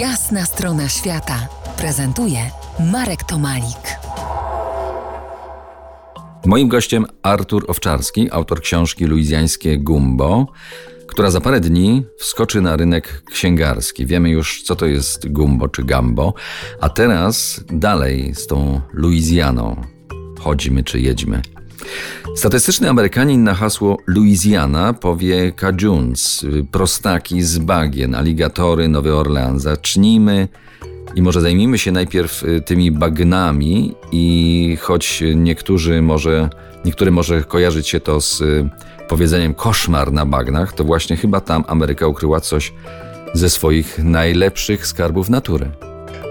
Jasna strona świata prezentuje Marek Tomalik. Moim gościem Artur Owczarski, autor książki Luizjańskie Gumbo, która za parę dni wskoczy na rynek księgarski. Wiemy już, co to jest gumbo czy gambo, a teraz dalej z tą Luizjaną. Chodzimy czy jedźmy. Statystyczny Amerykanin na hasło Louisiana powie Cajuns, prostaki z bagien, aligatory, Nowy Orlean. Zacznijmy i może zajmijmy się najpierw y, tymi bagnami i choć niektórzy może, niektórym może kojarzyć się to z y, powiedzeniem koszmar na bagnach, to właśnie chyba tam Ameryka ukryła coś ze swoich najlepszych skarbów natury.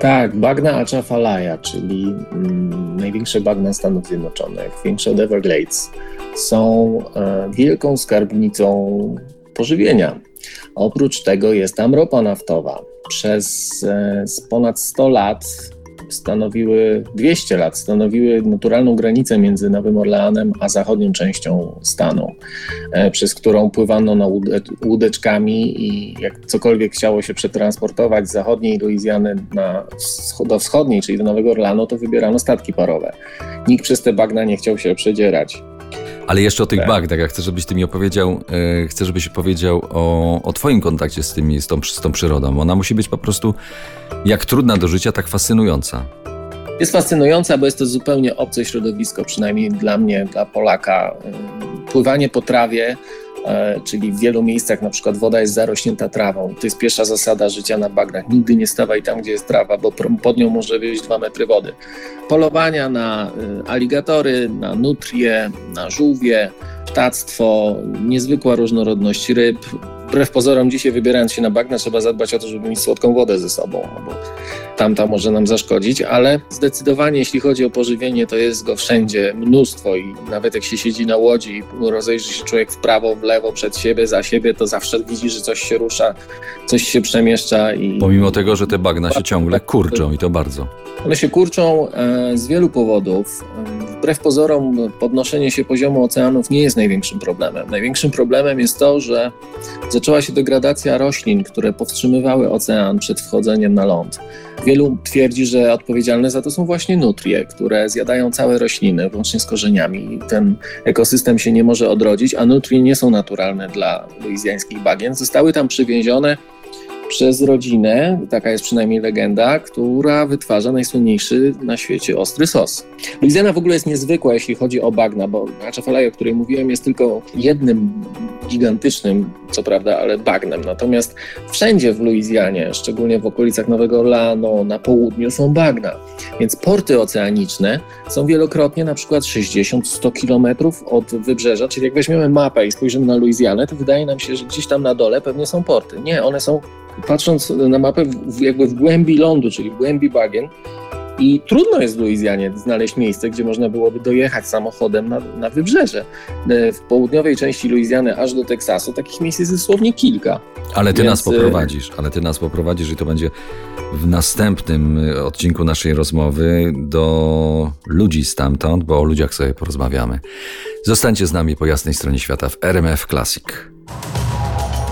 Tak, bagna Atchafalaya, czyli mm, największe bagna Stanów Zjednoczonych, większe od Everglades, są e, wielką skarbnicą pożywienia. Oprócz tego jest tam ropa naftowa. Przez e, ponad 100 lat stanowiły 200 lat, stanowiły naturalną granicę między Nowym Orleanem a zachodnią częścią stanu, e, przez którą pływano na łódeczkami i jak cokolwiek chciało się przetransportować z zachodniej Luizjany na, do wschodniej, czyli do Nowego Orleanu, to wybierano statki parowe. Nikt przez te bagna nie chciał się przedzierać. Ale jeszcze o tych tak. bagnach, ja chcę, żebyś ty mi opowiedział, e, chcę, żebyś powiedział o, o twoim kontakcie z, tymi, z, tą, z tą przyrodą. Ona musi być po prostu jak trudna do życia, tak fascynująca. Jest fascynująca, bo jest to zupełnie obce środowisko, przynajmniej dla mnie, dla Polaka. Pływanie po trawie E, czyli w wielu miejscach na przykład woda jest zarośnięta trawą. To jest pierwsza zasada życia na bagnach. Nigdy nie stawaj tam, gdzie jest trawa, bo pod nią może wyjść dwa metry wody. Polowania na e, aligatory, na nutrie, na żółwie, ptactwo, niezwykła różnorodność ryb, wbrew pozorom dzisiaj wybierając się na bagna trzeba zadbać o to, żeby mieć słodką wodę ze sobą, no bo tamta może nam zaszkodzić, ale zdecydowanie jeśli chodzi o pożywienie, to jest go wszędzie mnóstwo i nawet jak się siedzi na łodzi i rozejrzy się człowiek w prawo, w lewo, przed siebie, za siebie, to zawsze widzi, że coś się rusza, coś się przemieszcza. I... Pomimo tego, że te bagna się ciągle kurczą i to bardzo. One się kurczą e, z wielu powodów. Wbrew pozorom podnoszenie się poziomu oceanów nie jest największym problemem. Największym problemem jest to, że zaczęła się degradacja roślin, które powstrzymywały ocean przed wchodzeniem na ląd. Wielu twierdzi, że odpowiedzialne za to są właśnie nutrie, które zjadają całe rośliny, włącznie z korzeniami. Ten ekosystem się nie może odrodzić, a nutrie nie są naturalne dla luizjańskich bagien. Zostały tam przywiezione przez rodzinę, taka jest przynajmniej legenda, która wytwarza najsłynniejszy na świecie ostry sos. Luizjana w ogóle jest niezwykła, jeśli chodzi o bagna, bo Atchafalaya, o której mówiłem, jest tylko jednym gigantycznym, co prawda, ale bagnem. Natomiast wszędzie w Luizjanie, szczególnie w okolicach Nowego Orleanu, na południu są bagna. Więc porty oceaniczne są wielokrotnie na przykład 60-100 kilometrów od wybrzeża, czyli jak weźmiemy mapę i spojrzymy na Luizjanę, to wydaje nam się, że gdzieś tam na dole pewnie są porty. Nie, one są patrząc na mapę jakby w głębi lądu, czyli w głębi bagien, i trudno jest w Luizjanie znaleźć miejsce, gdzie można byłoby dojechać samochodem na, na wybrzeże. E, w południowej części Luizjany aż do Teksasu takich miejsc jest dosłownie kilka. Ale ty Więc... nas e, poprowadzisz, ale ty nas poprowadzisz i to będzie w następnym e, odcinku naszej rozmowy do ludzi stamtąd, bo o ludziach sobie porozmawiamy. Zostańcie z nami po jasnej stronie świata w RMF Classic.